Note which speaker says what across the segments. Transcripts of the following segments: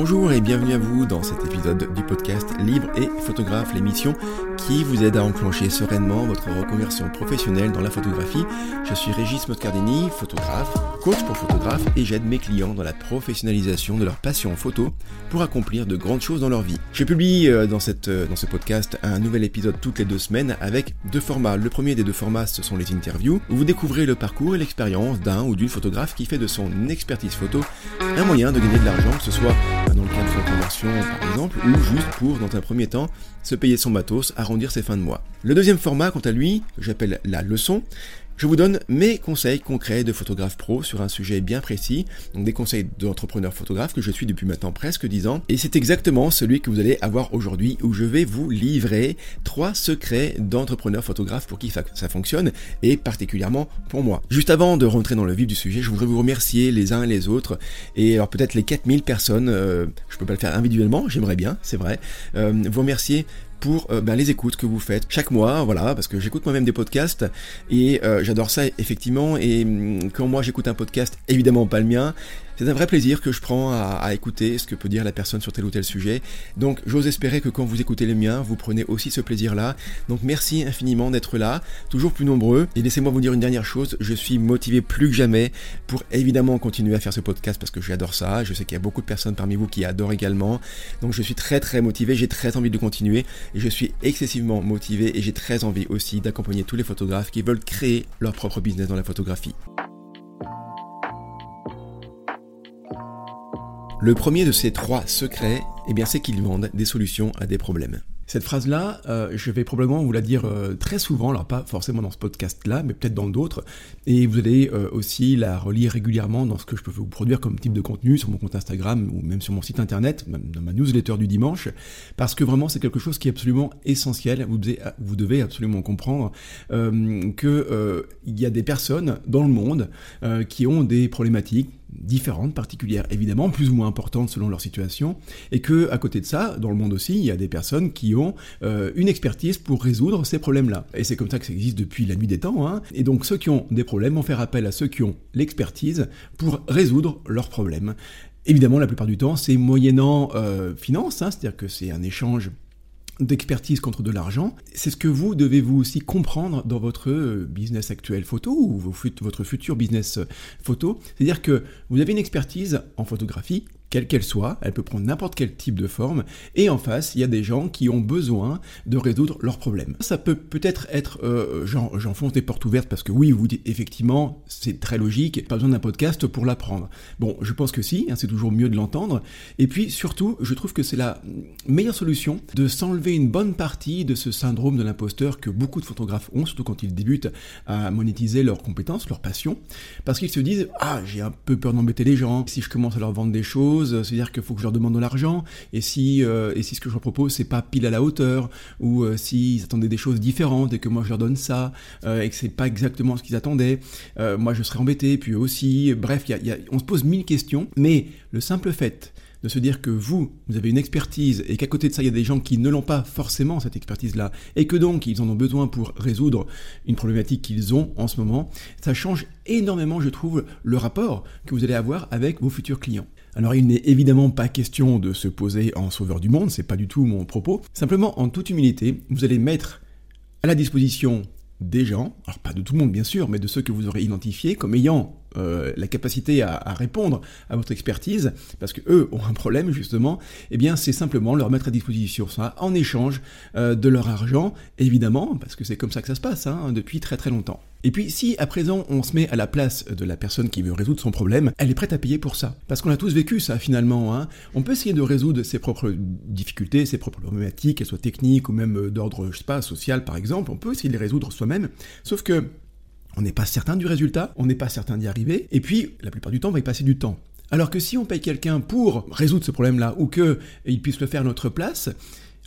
Speaker 1: Bonjour et bienvenue à vous dans cet épisode du podcast Libre et photographe, l'émission qui vous aide à enclencher sereinement votre reconversion professionnelle dans la photographie. Je suis Régis Moscardini, photographe, coach pour photographe et j'aide mes clients dans la professionnalisation de leur passion photo pour accomplir de grandes choses dans leur vie. Je publie euh, dans, euh, dans ce podcast un nouvel épisode toutes les deux semaines avec deux formats. Le premier des deux formats, ce sont les interviews où vous découvrez le parcours et l'expérience d'un ou d'une photographe qui fait de son expertise photo un moyen de gagner de l'argent, que ce soit dans le conversion par exemple, ou juste pour, dans un premier temps, se payer son matos, arrondir ses fins de mois. Le deuxième format, quant à lui, j'appelle la leçon, je vous donne mes conseils concrets de photographe pro sur un sujet bien précis, donc des conseils d'entrepreneur photographe que je suis depuis maintenant presque 10 ans, et c'est exactement celui que vous allez avoir aujourd'hui où je vais vous livrer trois secrets d'entrepreneur photographe pour qui ça fonctionne, et particulièrement pour moi. Juste avant de rentrer dans le vif du sujet, je voudrais vous remercier les uns et les autres, et alors peut-être les 4000 personnes, euh, je peux pas le faire individuellement, j'aimerais bien, c'est vrai, euh, vous remercier pour euh, ben, les écoutes que vous faites chaque mois, voilà, parce que j'écoute moi-même des podcasts et euh, j'adore ça effectivement. Et hum, quand moi j'écoute un podcast, évidemment pas le mien, c'est un vrai plaisir que je prends à, écouter ce que peut dire la personne sur tel ou tel sujet. Donc j'ose espérer que quand vous écoutez les miens, vous prenez aussi ce plaisir-là. Donc merci infiniment d'être là, toujours plus nombreux. Et laissez-moi vous dire une dernière chose, je suis motivé plus que jamais pour évidemment continuer à faire ce podcast parce que j'adore ça. Je sais qu'il y a beaucoup de personnes parmi vous qui adorent également. Donc je suis très très motivé, j'ai très envie de continuer et je suis excessivement motivé et j'ai très envie aussi d'accompagner tous les photographes qui veulent créer leur propre business dans la photographie. Le premier de ces trois secrets, eh bien, c'est qu'ils vendent des solutions à des problèmes. Cette phrase-là, euh, je vais probablement vous la dire euh, très souvent, alors pas forcément dans ce podcast-là, mais peut-être dans d'autres, et vous allez euh, aussi la relire régulièrement dans ce que je peux vous produire comme type de contenu sur mon compte Instagram ou même sur mon site internet, même dans ma newsletter du dimanche, parce que vraiment c'est quelque chose qui est absolument essentiel. Vous devez, vous devez absolument comprendre que il y a des personnes dans le monde qui ont des problématiques différentes, particulières, évidemment, plus ou moins importantes selon leur situation, et que à côté de ça, dans le monde aussi, il y a des personnes qui ont euh, une expertise pour résoudre ces problèmes-là. Et c'est comme ça que ça existe depuis la nuit des temps. Hein. Et donc ceux qui ont des problèmes vont faire appel à ceux qui ont l'expertise pour résoudre leurs problèmes. Évidemment, la plupart du temps, c'est moyennant euh, finance, hein, c'est-à-dire que c'est un échange d'expertise contre de l'argent. C'est ce que vous devez vous aussi comprendre dans votre business actuel photo ou votre futur business photo. C'est-à-dire que vous avez une expertise en photographie, quelle qu'elle soit, elle peut prendre n'importe quel type de forme, et en face, il y a des gens qui ont besoin de résoudre leurs problèmes. Ça peut peut-être être, euh, j'enfonce des portes ouvertes parce que oui, vous dites effectivement, c'est très logique, pas besoin d'un podcast pour l'apprendre. Bon, je pense que si, hein, c'est toujours mieux de l'entendre, et puis surtout, je trouve que c'est la meilleure solution de s'enlever une bonne partie de ce syndrome de l'imposteur que beaucoup de photographes ont, surtout quand ils débutent à monétiser leurs compétences, leur passion, parce qu'ils se disent, ah, j'ai un peu peur d'embêter les gens, si je commence à leur vendre des choses, c'est-à-dire qu'il faut que je leur demande de l'argent, et si, euh, et si ce que je leur propose c'est pas pile à la hauteur, ou euh, s'ils attendaient des choses différentes et que moi je leur donne ça, euh, et que c'est pas exactement ce qu'ils attendaient, moi je serais embêté, puis eux aussi, bref, on se pose mille questions, mais le simple fait de se dire que vous, vous avez une expertise et qu'à côté de ça, il y a des gens qui ne l'ont pas forcément, cette expertise-là, et que donc ils en ont besoin pour résoudre une problématique qu'ils ont en ce moment, ça change énormément, je trouve, le rapport que vous allez avoir avec vos futurs clients. Alors il n'est évidemment pas question de se poser en sauveur du monde, c'est pas du tout mon propos. Simplement, en toute humilité, vous allez mettre à la disposition des gens, alors pas de tout le monde bien sûr, mais de ceux que vous aurez identifiés comme ayant euh, la capacité à, répondre à votre expertise, parce que eux ont un problème justement, eh bien c'est simplement leur mettre à disposition ça en échange euh, de leur argent, évidemment, parce que c'est comme ça que ça se passe hein, depuis très très longtemps. Et puis si à présent on se met à la place de la personne qui veut résoudre son problème, elle est prête à payer pour ça. Parce qu'on a tous vécu ça finalement. Hein. On peut essayer de résoudre ses propres difficultés, ses propres problématiques, qu'elles soient techniques ou même euh, d'ordre, je sais pas, social par exemple. On peut essayer de les résoudre soi-même. Sauf que on n'est pas certain du résultat, on n'est pas certain d'y arriver, et puis la plupart du temps on va y passer du temps. Alors que si on paye quelqu'un pour résoudre ce problème-là, ou qu'il puisse le faire à notre place,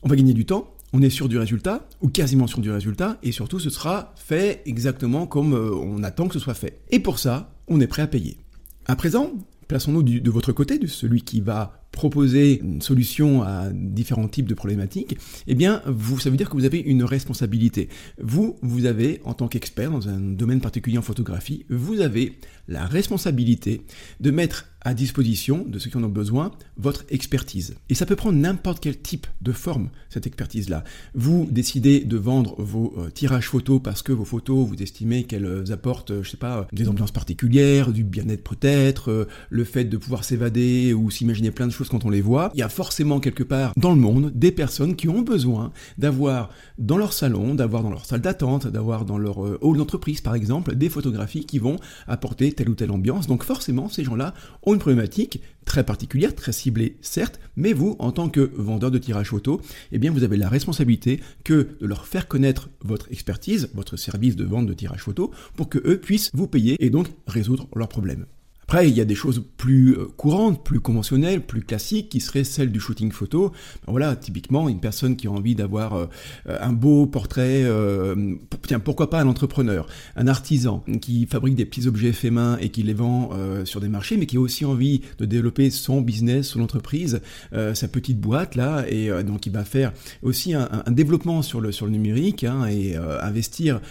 Speaker 1: on va gagner du temps, on est sûr du résultat, ou quasiment sûr du résultat, et surtout ce sera fait exactement comme euh, on attend que ce soit fait. Et pour ça, on est prêt à payer. À présent, plaçons-nous de votre côté, de celui qui va proposer une solution à différents types de problématiques, eh bien, vous, ça veut dire que vous avez une responsabilité. Vous, vous avez, en tant qu'expert dans un domaine particulier en photographie, vous avez la responsabilité de mettre à disposition de ceux qui en ont besoin votre expertise. Et ça peut prendre n'importe quel type de forme, cette expertise-là. Vous décidez de vendre vos euh, tirages photos parce que vos photos, vous estimez qu'elles euh, apportent, euh, je sais pas, des ambiances particulières, du bien-être peut-être, le fait de pouvoir s'évader ou s'imaginer plein de choses quand on les voit. Il y a forcément quelque part dans le monde des personnes qui ont besoin d'avoir dans leur salon, d'avoir dans leur salle d'attente, d'avoir dans leur hall d'entreprise par exemple, des photographies qui vont apporter telle ou telle ambiance. Donc forcément, ces gens-là ont une problématique très particulière, très ciblée certes, mais vous, en tant que vendeur de tirage photo, eh bien vous avez la responsabilité que de leur faire connaître votre expertise, votre service de vente de tirage photo, pour que eux puissent vous payer et donc résoudre leurs problèmes. Après, il y a des choses plus euh, courantes, plus conventionnelles, plus classiques, qui seraient celles du shooting photo. Ben voilà, typiquement, une personne qui a envie d'avoir euh, un beau portrait, euh, tiens, pourquoi pas un entrepreneur, un artisan qui fabrique des petits objets faits main et qui les vend sur des marchés, mais qui a aussi envie de développer son business, son entreprise, sa petite boîte là, et donc il va faire aussi un, développement sur le sur le numérique hein, et investir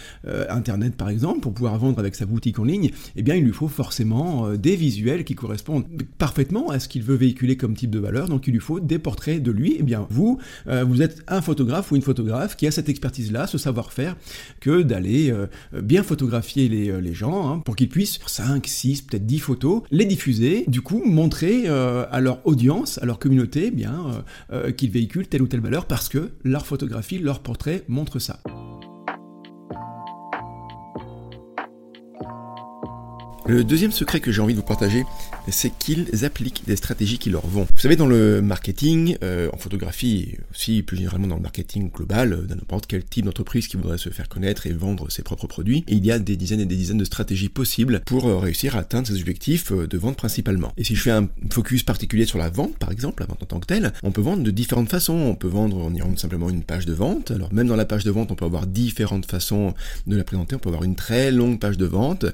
Speaker 1: Internet par exemple pour pouvoir vendre avec sa boutique en ligne. Eh bien, il lui faut forcément des visuels qui correspondent parfaitement à ce qu'il veut véhiculer comme type de valeur, donc il lui faut des portraits de lui. Et eh bien vous, euh, vous êtes un photographe ou une photographe qui a cette expertise-là, ce savoir-faire, que d'aller euh, bien photographier les, euh, gens hein, pour qu'ils puissent, 5, 6, peut-être 10 photos, les diffuser, du coup montrer à leur audience, à leur communauté, eh bien qu'ils véhiculent telle ou telle valeur parce que leur photographie, leur portrait montre ça. Le deuxième secret que j'ai envie de vous partager, c'est qu'ils appliquent des stratégies qui leur vont. Vous savez, dans le marketing, euh, en photographie, aussi plus généralement dans le marketing global, euh, dans n'importe quel type d'entreprise qui voudrait se faire connaître et vendre ses propres produits, il y a des dizaines et des dizaines de stratégies possibles pour euh, réussir à atteindre ses objectifs de vente principalement. Et si je fais un focus particulier sur la vente, par exemple, la vente en tant que telle, on peut vendre de différentes façons. On peut vendre en y simplement une page de vente. Alors même dans la page de vente, on peut avoir différentes façons de la présenter. On peut avoir une très longue page de vente.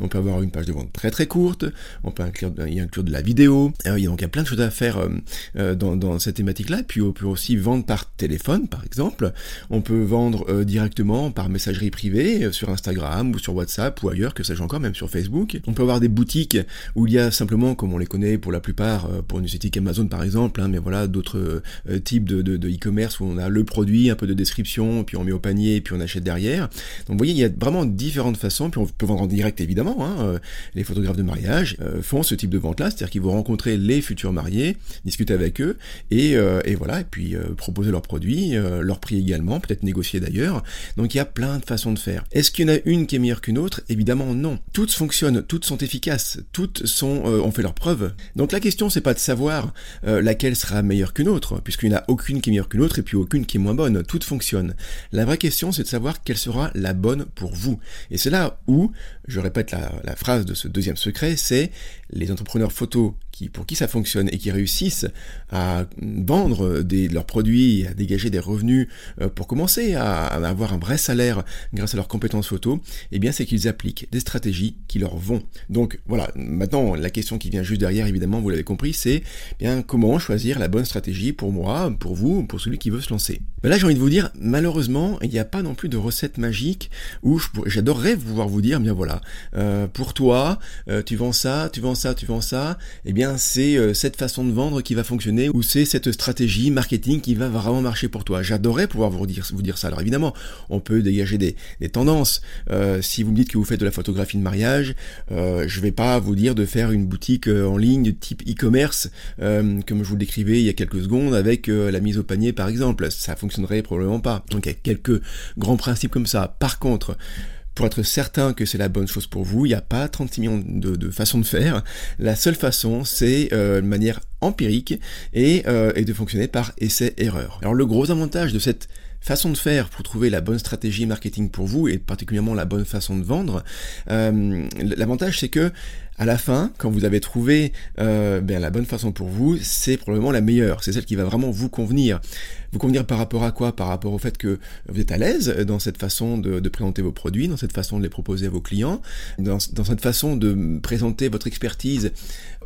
Speaker 1: On peut avoir une page de vente très très courte, on peut inclure, y inclure de la vidéo, euh, donc il y a plein de choses à faire euh, euh, dans, cette thématique-là, puis on peut aussi vendre par téléphone par exemple, on peut vendre directement par messagerie privée sur Instagram ou sur WhatsApp ou ailleurs, que sais-je encore, même sur Facebook. On peut avoir des boutiques où il y a simplement, comme on les connaît pour la plupart, pour une esthétique Amazon par exemple, hein, mais voilà, d'autres types de e-commerce où on a le produit, un peu de description, puis on met au panier, puis on achète derrière. Donc vous voyez, il y a vraiment différentes façons, puis on peut vendre en direct évidemment, hein, les photographes de mariage euh, font ce type de vente-là, c'est-à-dire qu'ils vont rencontrer les futurs mariés, discuter avec eux, et, euh, voilà, et puis euh, proposer leurs produits, leur prix également, peut-être négocier d'ailleurs. Donc il y a plein de façons de faire. Est-ce qu'il y en a une qui est meilleure qu'une autre? Évidemment non. Toutes fonctionnent, toutes sont efficaces, toutes sont, ont fait leurs preuves. Donc la question c'est pas de savoir laquelle sera meilleure qu'une autre, puisqu'il n'y en a aucune qui est meilleure qu'une autre et puis aucune qui est moins bonne. Toutes fonctionnent. La vraie question c'est de savoir quelle sera la bonne pour vous. Et c'est là où, je répète la, la phrase de ce deuxième secret, c'est les entrepreneurs photos qui, pour qui ça fonctionne et qui réussissent à vendre des, leurs produits, à dégager des revenus euh, pour commencer à, avoir un vrai salaire grâce à leurs compétences photo, eh bien c'est qu'ils appliquent des stratégies qui leur vont. Donc voilà, maintenant la question qui vient juste derrière, évidemment, vous l'avez compris, c'est eh bien comment choisir la bonne stratégie pour moi, pour vous, pour celui qui veut se lancer. Ben là j'ai envie de vous dire, malheureusement, il n'y a pas non plus de recette magique où j'adorerais pouvoir vous dire, bien voilà, euh, pour toi, euh, tu vends ça, tu vends ça, tu vends ça, eh bien c'est euh, cette façon de vendre qui va fonctionner ou c'est cette stratégie marketing qui va vraiment marcher pour toi. J'adorerais pouvoir vous dire, vous dire ça. Alors évidemment, on peut dégager des, tendances. Euh, si vous me dites que vous faites de la photographie de mariage, euh, je vais pas vous dire de faire une boutique euh, en ligne type e-commerce comme je vous le décrivais il y a quelques secondes avec la mise au panier par exemple. Ça fonctionnerait probablement pas. Donc il y a quelques grands principes comme ça. Par contre, pour être certain que c'est la bonne chose pour vous. Il n'y a pas 36 millions de, façons de faire. La seule façon, c'est euh, de manière empirique et, euh, de fonctionner par essai-erreur. Alors le gros avantage de cette façon de faire pour trouver la bonne stratégie marketing pour vous et particulièrement la bonne façon de vendre, euh, l'avantage c'est que à la fin, quand vous avez trouvé euh, bien, la bonne façon pour vous, c'est probablement la meilleure. C'est celle qui va vraiment vous convenir. Vous convenir par rapport à quoi? Par rapport au fait que vous êtes à l'aise dans cette façon de, de, présenter vos produits, dans cette façon de les proposer à vos clients, dans, cette façon de présenter votre expertise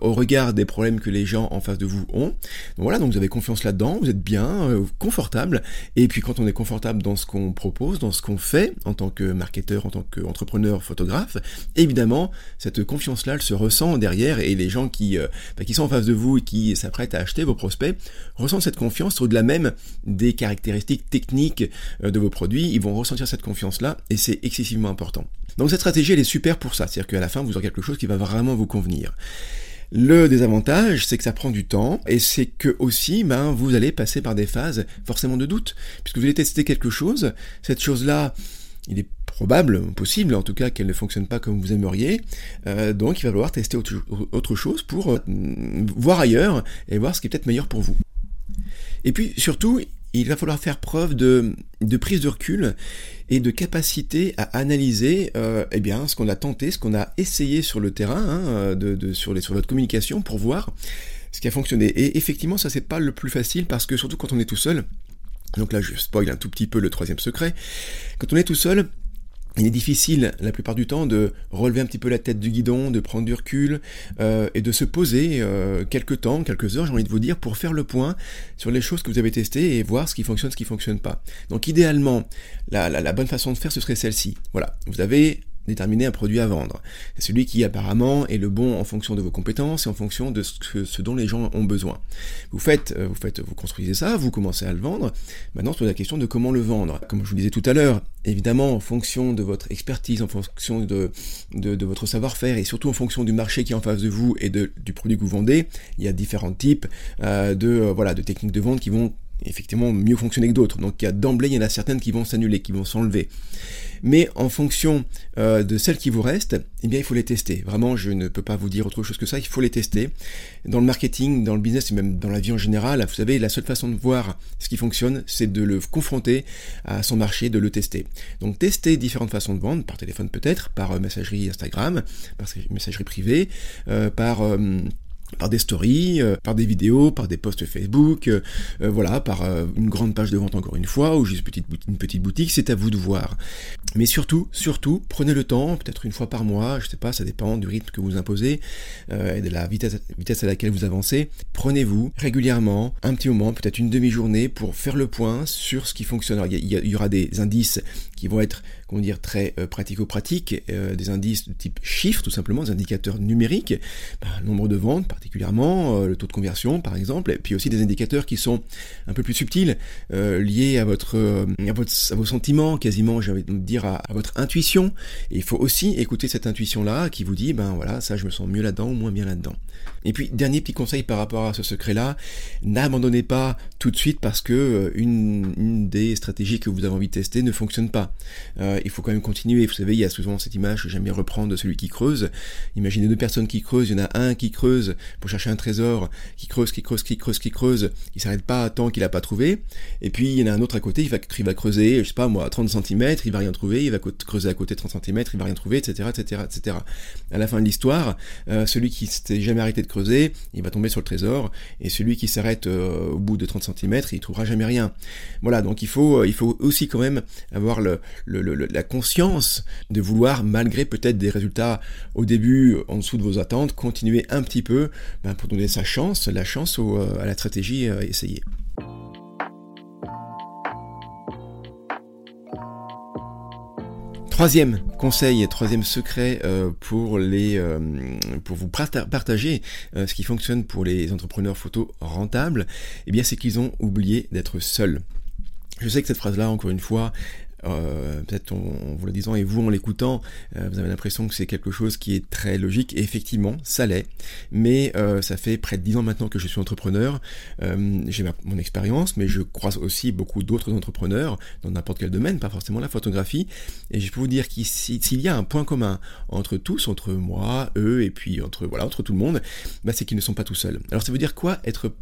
Speaker 1: au regard des problèmes que les gens en face de vous ont. Donc voilà, donc vous avez confiance là-dedans, vous êtes bien, euh, confortable. Et puis quand on est confortable dans ce qu'on propose, dans ce qu'on fait en tant que marketeur, en tant qu'entrepreneur, photographe, évidemment, cette confiance-là, général se ressent derrière et les gens qui, euh, bah, qui sont en face de vous et qui s'apprêtent à acheter vos prospects ressentent cette confiance au-delà même des caractéristiques techniques euh, de vos produits. Ils vont ressentir cette confiance-là et c'est excessivement important. Donc cette stratégie, elle est super pour ça. C'est-à-dire qu'à la fin, vous aurez quelque chose qui va vraiment vous convenir. Le désavantage, c'est que ça prend du temps et c'est que aussi, ben, vous allez passer par des phases forcément de doute, puisque vous allez tester quelque chose. Cette chose-là, il est probable, possible en tout cas, qu'elle ne fonctionne pas comme vous aimeriez. Euh, donc, il va falloir tester autre, chose pour euh, voir ailleurs et voir ce qui est peut-être meilleur pour vous. Et puis surtout, il va falloir faire preuve de, prise de recul et de capacité à analyser euh, eh bien, ce qu'on a tenté, ce qu'on a essayé sur le terrain, hein, de, sur, les, sur votre communication, pour voir ce qui a fonctionné. Et effectivement, ça c'est pas le plus facile parce que surtout quand on est tout seul, donc là je spoil un tout petit peu le troisième secret, quand on est tout seul, il est difficile la plupart du temps de relever un petit peu la tête du guidon, de prendre du recul euh, et de se poser euh, quelques temps, quelques heures, j'ai envie de vous dire, pour faire le point sur les choses que vous avez testées et voir ce qui fonctionne, ce qui fonctionne pas. Donc idéalement, la bonne façon de faire, ce serait celle-ci. Voilà, vous avez déterminer un produit à vendre. C'est celui qui apparemment est le bon en fonction de vos compétences et en fonction de ce, dont les gens ont besoin. Vous faites, euh, vous faites, vous construisez ça, vous commencez à le vendre. Maintenant, c'est la question de comment le vendre. Comme je vous disais tout à l'heure, évidemment, en fonction de votre expertise, en fonction de, votre savoir-faire et surtout en fonction du marché qui est en face de vous et du produit que vous vendez, il y a différents types euh, de, euh, voilà, de techniques de vente qui vont effectivement mieux fonctionner que d'autres. Donc d'emblée, il y en a certaines qui vont s'annuler, qui vont s'enlever. Mais en fonction euh, de celles qui vous restent, eh bien il faut les tester. Vraiment, je ne peux pas vous dire autre chose que ça, il faut les tester. Dans le marketing, dans le business et même dans la vie en général, vous savez, la seule façon de voir ce qui fonctionne, c'est de le confronter à son marché, de le tester. Donc tester différentes façons de vendre, par téléphone peut-être, par euh, messagerie Instagram, par messagerie privée, euh, par par des stories, euh, par des vidéos, par des posts Facebook, euh, euh, voilà, par une grande page de vente encore une fois, ou juste une petite, boutique, c'est à vous de voir. Mais surtout, surtout, prenez le temps, peut-être une fois par mois, je sais pas, ça dépend du rythme que vous imposez et de la vitesse à laquelle vous avancez. Prenez-vous régulièrement un petit moment, peut-être une demi-journée, pour faire le point sur ce qui fonctionne. il y, aura des indices qui vont être, comment dire, très pratico-pratiques, des indices de type chiffres, tout simplement, des indicateurs numériques, bah, nombre de ventes, particulièrement, euh, le taux de conversion par exemple, et puis aussi des indicateurs qui sont un peu plus subtils, euh, liés à votre, euh, à votre, à vos sentiments, quasiment, j'ai envie de dire, à, votre intuition. Et il faut aussi écouter cette intuition-là qui vous dit, ben voilà, ça je me sens mieux là-dedans ou moins bien là-dedans. Et puis, dernier petit conseil par rapport à ce secret-là, n'abandonnez pas tout de suite parce que une, une, des stratégies que vous avez envie de tester ne fonctionne pas. Il faut quand même continuer. Vous savez, il y a souvent cette image que j'aime bien reprendre de celui qui creuse. Imaginez deux personnes qui creusent, il y en a un qui creuse pour chercher un trésor, qui creuse, qui creuse, qui creuse, qui creuse, il s'arrête pas tant qu'il a pas trouvé. Et puis il y en a un autre à côté, il va, creuser, je sais pas moi, 30 cm, il va rien trouver, il va creuser à côté 30 cm, il va rien trouver, etc., etc., etc. À la fin de l'histoire, euh, celui qui s'était jamais arrêté de creuser, il va tomber sur le trésor, et celui qui s'arrête euh, au bout de 30 cm, il trouvera jamais rien. Voilà, donc il faut, euh, il faut aussi quand même avoir le, la conscience de vouloir, malgré peut-être des résultats au début en dessous de vos attentes, continuer un petit peu ben, pour donner sa chance, la chance euh, à la stratégie euh, essayée. Troisième conseil et troisième secret euh, pour, les, pour vous partager ce qui fonctionne pour les entrepreneurs photo rentables, eh c'est qu'ils ont oublié d'être seuls. Je sais que cette phrase-là, encore une fois, euh, peut-être en, vous le disant et vous en l'écoutant, euh, vous avez l'impression que c'est quelque chose qui est très logique. Et effectivement, ça l'est. Mais euh, ça fait près de 10 ans maintenant que je suis entrepreneur. J'ai mon expérience, mais je croise aussi beaucoup d'autres entrepreneurs dans n'importe quel domaine, pas forcément la photographie. Et je peux vous dire qu'il y a un point commun entre tous, entre moi, eux, et puis entre voilà, entre tout le monde, bah, c'est qu'ils ne sont pas tout seuls. Alors ça veut dire quoi être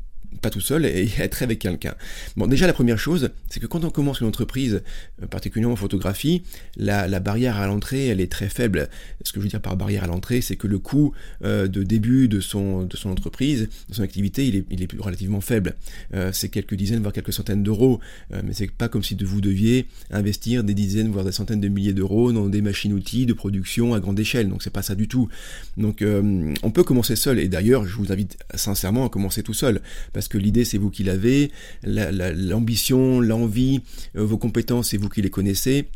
Speaker 1: pas tout seul et être avec quelqu'un. Bon, déjà la première chose, c'est que quand on commence une entreprise, euh, particulièrement en photographie, la, barrière à l'entrée, elle est très faible. Ce que je veux dire par barrière à l'entrée, c'est que le coût euh, de début de son, de son entreprise, de son activité, il est, il relativement faible. Euh, c'est quelques dizaines, voire quelques centaines d'euros, mais c'est pas comme si vous deviez investir des dizaines, voire des centaines de milliers d'euros dans des machines-outils de production à grande échelle. Donc c'est pas ça du tout. Donc on peut commencer seul, et d'ailleurs je vous invite sincèrement à commencer tout seul parce que l'idée c'est vous qui l'avez, l'ambition, l'envie, euh, vos compétences c'est vous qui les connaissez.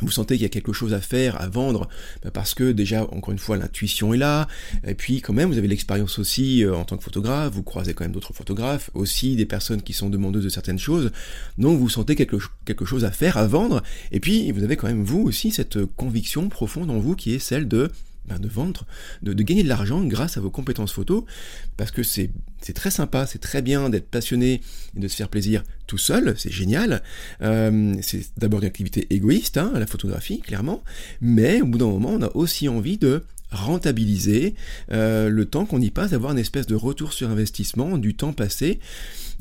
Speaker 1: vous sentez qu'il y a quelque chose à faire, à vendre, bah, parce que déjà, encore une fois, l'intuition est là, et puis quand même, vous avez l'expérience aussi euh, en tant que photographe, vous croisez quand même d'autres photographes, aussi des personnes qui sont demandeuses de certaines choses, donc vous sentez quelque, quelque chose à faire, à vendre, et puis vous avez quand même vous aussi cette conviction profonde en vous qui est celle de ben, de vendre, de, gagner de l'argent grâce à vos compétences photo, parce que c'est très sympa, c'est très bien d'être passionné et de se faire plaisir tout seul, c'est génial. Euh, c'est d'abord une activité égoïste, hein, la photographie, clairement, mais au bout d'un moment, on a aussi envie de rentabiliser euh, le temps qu'on y passe, d'avoir une espèce de retour sur investissement du temps passé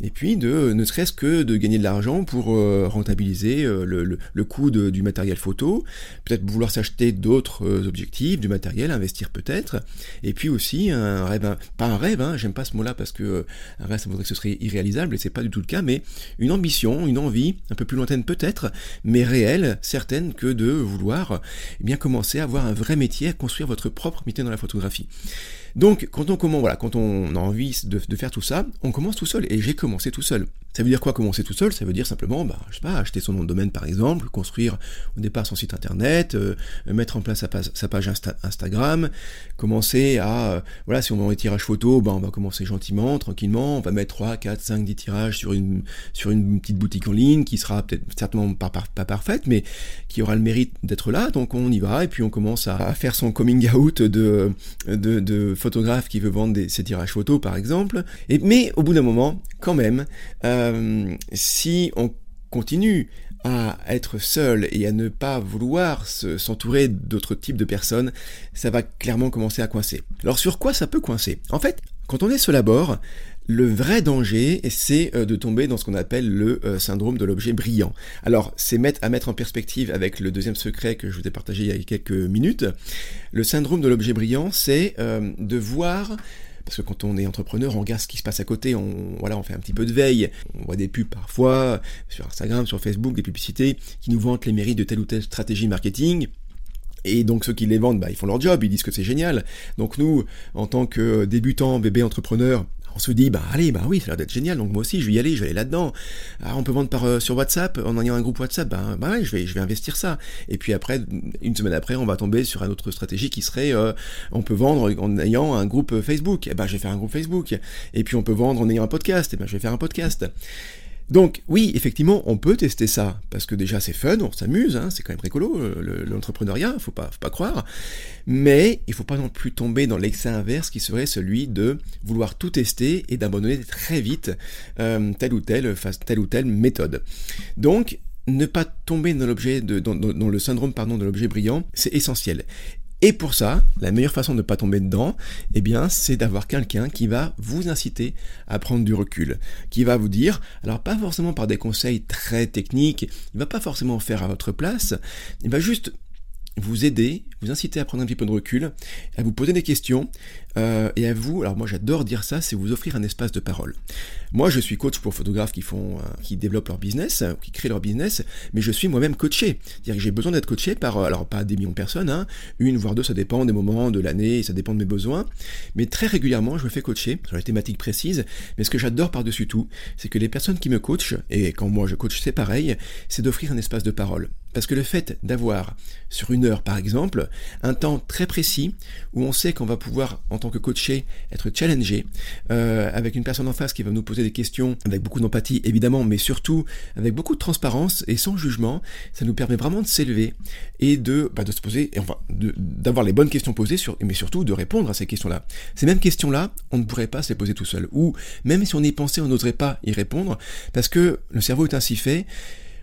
Speaker 1: et puis de ne serait-ce que de gagner de l'argent pour euh, rentabiliser euh, le, le, coût du matériel photo, peut-être vouloir s'acheter d'autres objectifs, du matériel, investir peut-être, et puis aussi un rêve, pas un rêve, hein, j'aime pas ce mot-là parce que un rêve ça voudrait que ce serait irréalisable et c'est pas du tout le cas, mais une ambition, une envie, un peu plus lointaine peut-être, mais réelle, certaine que de vouloir eh bien commencer à avoir un vrai métier, à construire votre propre métier dans la photographie. Donc, quand on commence, voilà, quand on a envie de, de, faire tout ça, on commence tout seul. Et j'ai commencé tout seul. Ça veut dire quoi commencer tout seul? Ça veut dire simplement, bah, je sais pas, acheter son nom de domaine par exemple, construire au départ son site internet, euh, mettre en place sa page, Instagram, commencer à, euh, voilà, si on a des tirages photo, bah, on va commencer gentiment, tranquillement, on va mettre 3, 4, 5, 10 tirages sur une, sur une petite boutique en ligne qui sera peut-être certainement pas, parfaite, mais qui aura le mérite d'être là, donc on y va, et puis on commence à, faire son coming out de, de, photographe qui veut vendre ses tirages photo par exemple, et, mais au bout d'un moment, quand même, euh, euh, si on continue à être seul et à ne pas vouloir s'entourer d'autres types de personnes, ça va clairement commencer à coincer. Alors sur quoi ça peut coincer? En fait, quand on est seul à bord, le vrai danger, c'est euh, de tomber dans ce qu'on appelle le euh, syndrome de l'objet brillant. Alors, c'est à mettre en perspective avec le deuxième secret que je vous ai partagé il y a quelques minutes. Le syndrome de l'objet brillant, c'est de voir parce que quand on est entrepreneur, on regarde ce qui se passe à côté, on, voilà, on fait un petit peu de veille, on voit des pubs parfois sur Instagram, sur Facebook, des publicités qui nous vantent les mérites de telle ou telle stratégie marketing. Et donc ceux qui les vendent, bah, ils font leur job, ils disent que c'est génial. Donc nous, en tant que débutants, bébés entrepreneurs, on se dit, bah allez, bah oui, ça a l'air d'être génial, donc moi aussi je vais y aller, je vais aller là-dedans. Ah, on peut vendre par, euh, sur WhatsApp, en ayant un groupe WhatsApp, bah, bah ouais, je vais, je vais investir ça. Et puis après, une semaine après, on va tomber sur une autre stratégie qui serait, euh, on peut vendre en ayant un groupe Facebook, et eh ben je vais faire un groupe Facebook. Et puis on peut vendre en ayant un podcast, et eh ben je vais faire un podcast. Donc oui, effectivement, on peut tester ça, parce que déjà c'est fun, on s'amuse, hein, c'est quand même rigolo, l'entrepreneuriat, faut pas, faut pas croire, mais il faut pas non plus tomber dans l'excès inverse qui serait celui de vouloir tout tester et d'abandonner très vite euh, telle ou telle, méthode. Donc, ne pas tomber dans, le syndrome pardon de l'objet brillant, c'est essentiel. Et pour ça, la meilleure façon de ne pas tomber dedans, eh bien, c'est d'avoir quelqu'un qui va vous inciter à prendre du recul, qui va vous dire, alors pas forcément par des conseils très techniques, il va pas forcément faire à votre place, il va juste vous aider, vous inciter à prendre un petit peu de recul, à vous poser des questions, euh, et à vous, alors moi j'adore dire ça, c'est vous offrir un espace de parole. Moi je suis coach pour photographes qui font, euh, qui développent leur business, qui créent leur business, mais je suis moi-même coaché. C'est-à-dire que j'ai besoin d'être coaché par, euh, alors pas des millions de personnes, hein, une voire deux, ça dépend des moments de l'année, ça dépend de mes besoins, mais très régulièrement je me fais coacher sur les thématiques précises. Mais ce que j'adore par-dessus tout, c'est que les personnes qui me coachent, et quand moi je coach c'est pareil, c'est d'offrir un espace de parole. Parce que le fait d'avoir, sur une heure par exemple, un temps très précis où on sait qu'on va pouvoir, en tant que coaché, être challengé, euh, avec une personne en face qui va nous poser des questions avec beaucoup d'empathie évidemment, mais surtout avec beaucoup de transparence et sans jugement, ça nous permet vraiment de s'élever et de, bah, de se poser, et enfin, d'avoir les bonnes questions posées, sur, mais surtout de répondre à ces questions-là. Ces mêmes questions-là, on ne pourrait pas se les poser tout seul. Ou même si on y pensait, on n'oserait pas y répondre, parce que le cerveau est ainsi fait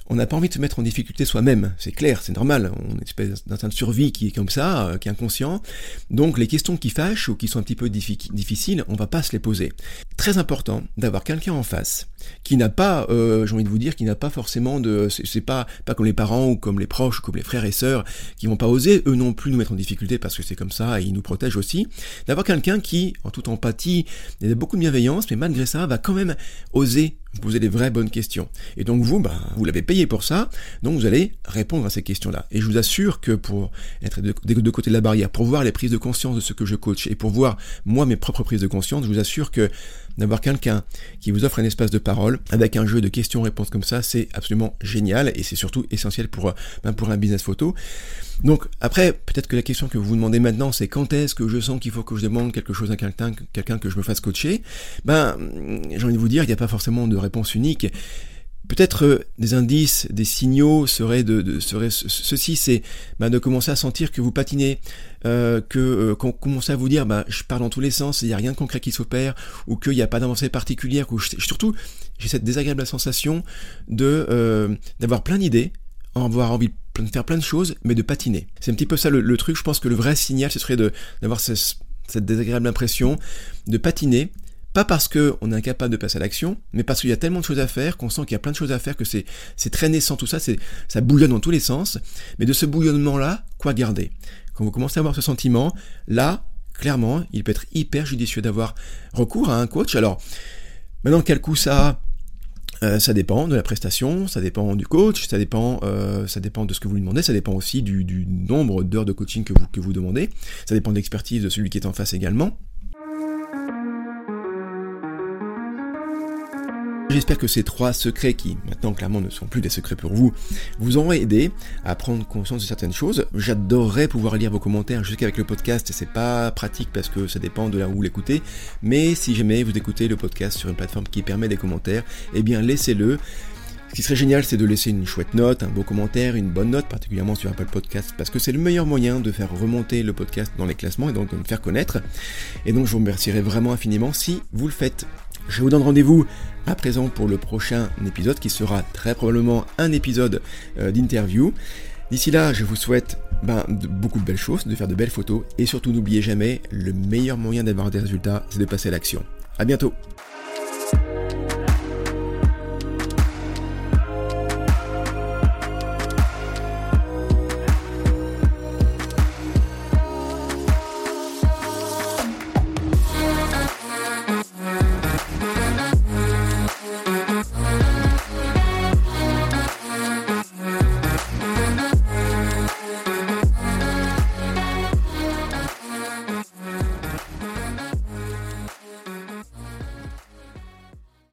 Speaker 1: on n'a pas envie de se mettre en difficulté soi-même, c'est clair, c'est normal, on a une espèce d'instinct de survie qui est comme ça, euh, qui est inconscient, donc les questions qui fâchent ou qui sont un petit peu difficiles, on va pas se les poser. Très important d'avoir quelqu'un en face qui n'a pas, euh, j'ai envie de vous dire, qui n'a pas forcément de, c'est pas pas comme les parents ou comme les proches ou comme les frères et sœurs qui vont pas oser eux non plus nous mettre en difficulté parce que c'est comme ça et ils nous protègent aussi. D'avoir quelqu'un qui, en toute empathie, il a beaucoup de bienveillance, mais malgré ça, va quand même oser poser les vraies bonnes questions. Et donc vous, ben, vous l'avez payé pour ça, donc vous allez répondre à ces questions-là. Et je vous assure que pour être de, de, côté de la barrière, pour voir les prises de conscience de ce que je coach et pour voir moi mes propres prises de conscience, je vous assure que d'avoir quelqu'un qui vous offre un espace de parole avec un jeu de questions-réponses comme ça, c'est absolument génial et c'est surtout essentiel pour, ben, pour un business photo. Donc après, peut-être que la question que vous vous demandez maintenant, c'est quand est-ce que je sens qu'il faut que je demande quelque chose à quelqu'un, quelqu'un que je me fasse coacher? Ben, j'ai envie de vous dire, il n'y a pas forcément de réponse unique. Peut-être euh, des indices, des signaux seraient de, ceci, c'est ben, de commencer à sentir que vous patinez, euh, que euh, qu'on commence à vous dire, ben, je parle dans tous les sens, il n'y a rien de concret qui s'opère, ou qu'il n'y a pas d'avancée particulière, ou surtout j'ai cette désagréable sensation de euh, d'avoir plein d'idées, avoir envie de faire plein de choses, mais de patiner. C'est un petit peu ça le, truc. Je pense que le vrai signal, ce serait d'avoir cette désagréable impression de patiner, pas parce qu'on est incapable de passer à l'action, mais parce qu'il y a tellement de choses à faire qu'on sent qu'il y a plein de choses à faire, que c'est très naissant tout ça, ça bouillonne dans tous les sens. Mais de ce bouillonnement-là, quoi garder? Quand vous commencez à avoir ce sentiment, là, clairement, il peut être hyper judicieux d'avoir recours à un coach. Alors, maintenant, quel coup ça a? Euh, ça dépend de la prestation, ça dépend du coach, ça dépend, euh, ça dépend de ce que vous lui demandez, ça dépend aussi du, nombre d'heures de coaching que vous demandez, ça dépend de l'expertise de celui qui est en face également. J'espère que ces trois secrets, qui maintenant clairement ne sont plus des secrets pour vous, vous auront aidé à prendre conscience de certaines choses. J'adorerais pouvoir lire vos commentaires jusqu'avec le podcast, c'est pas pratique parce que ça dépend de là où vous l'écoutez, mais si jamais vous écoutez le podcast sur une plateforme qui permet des commentaires, eh bien laissez-le. Ce qui serait génial, c'est de laisser une chouette note, un beau commentaire, une bonne note, particulièrement sur Apple Podcast, parce que c'est le meilleur moyen de faire remonter le podcast dans les classements et donc de me faire connaître. Et donc je vous remercierai vraiment infiniment si vous le faites. Je vous donne rendez-vous à présent pour le prochain épisode qui sera très probablement un épisode euh, d'interview. D'ici là, je vous souhaite ben, beaucoup de belles choses, de faire de belles photos et surtout n'oubliez jamais, le meilleur moyen d'avoir des résultats, c'est de passer à l'action. A bientôt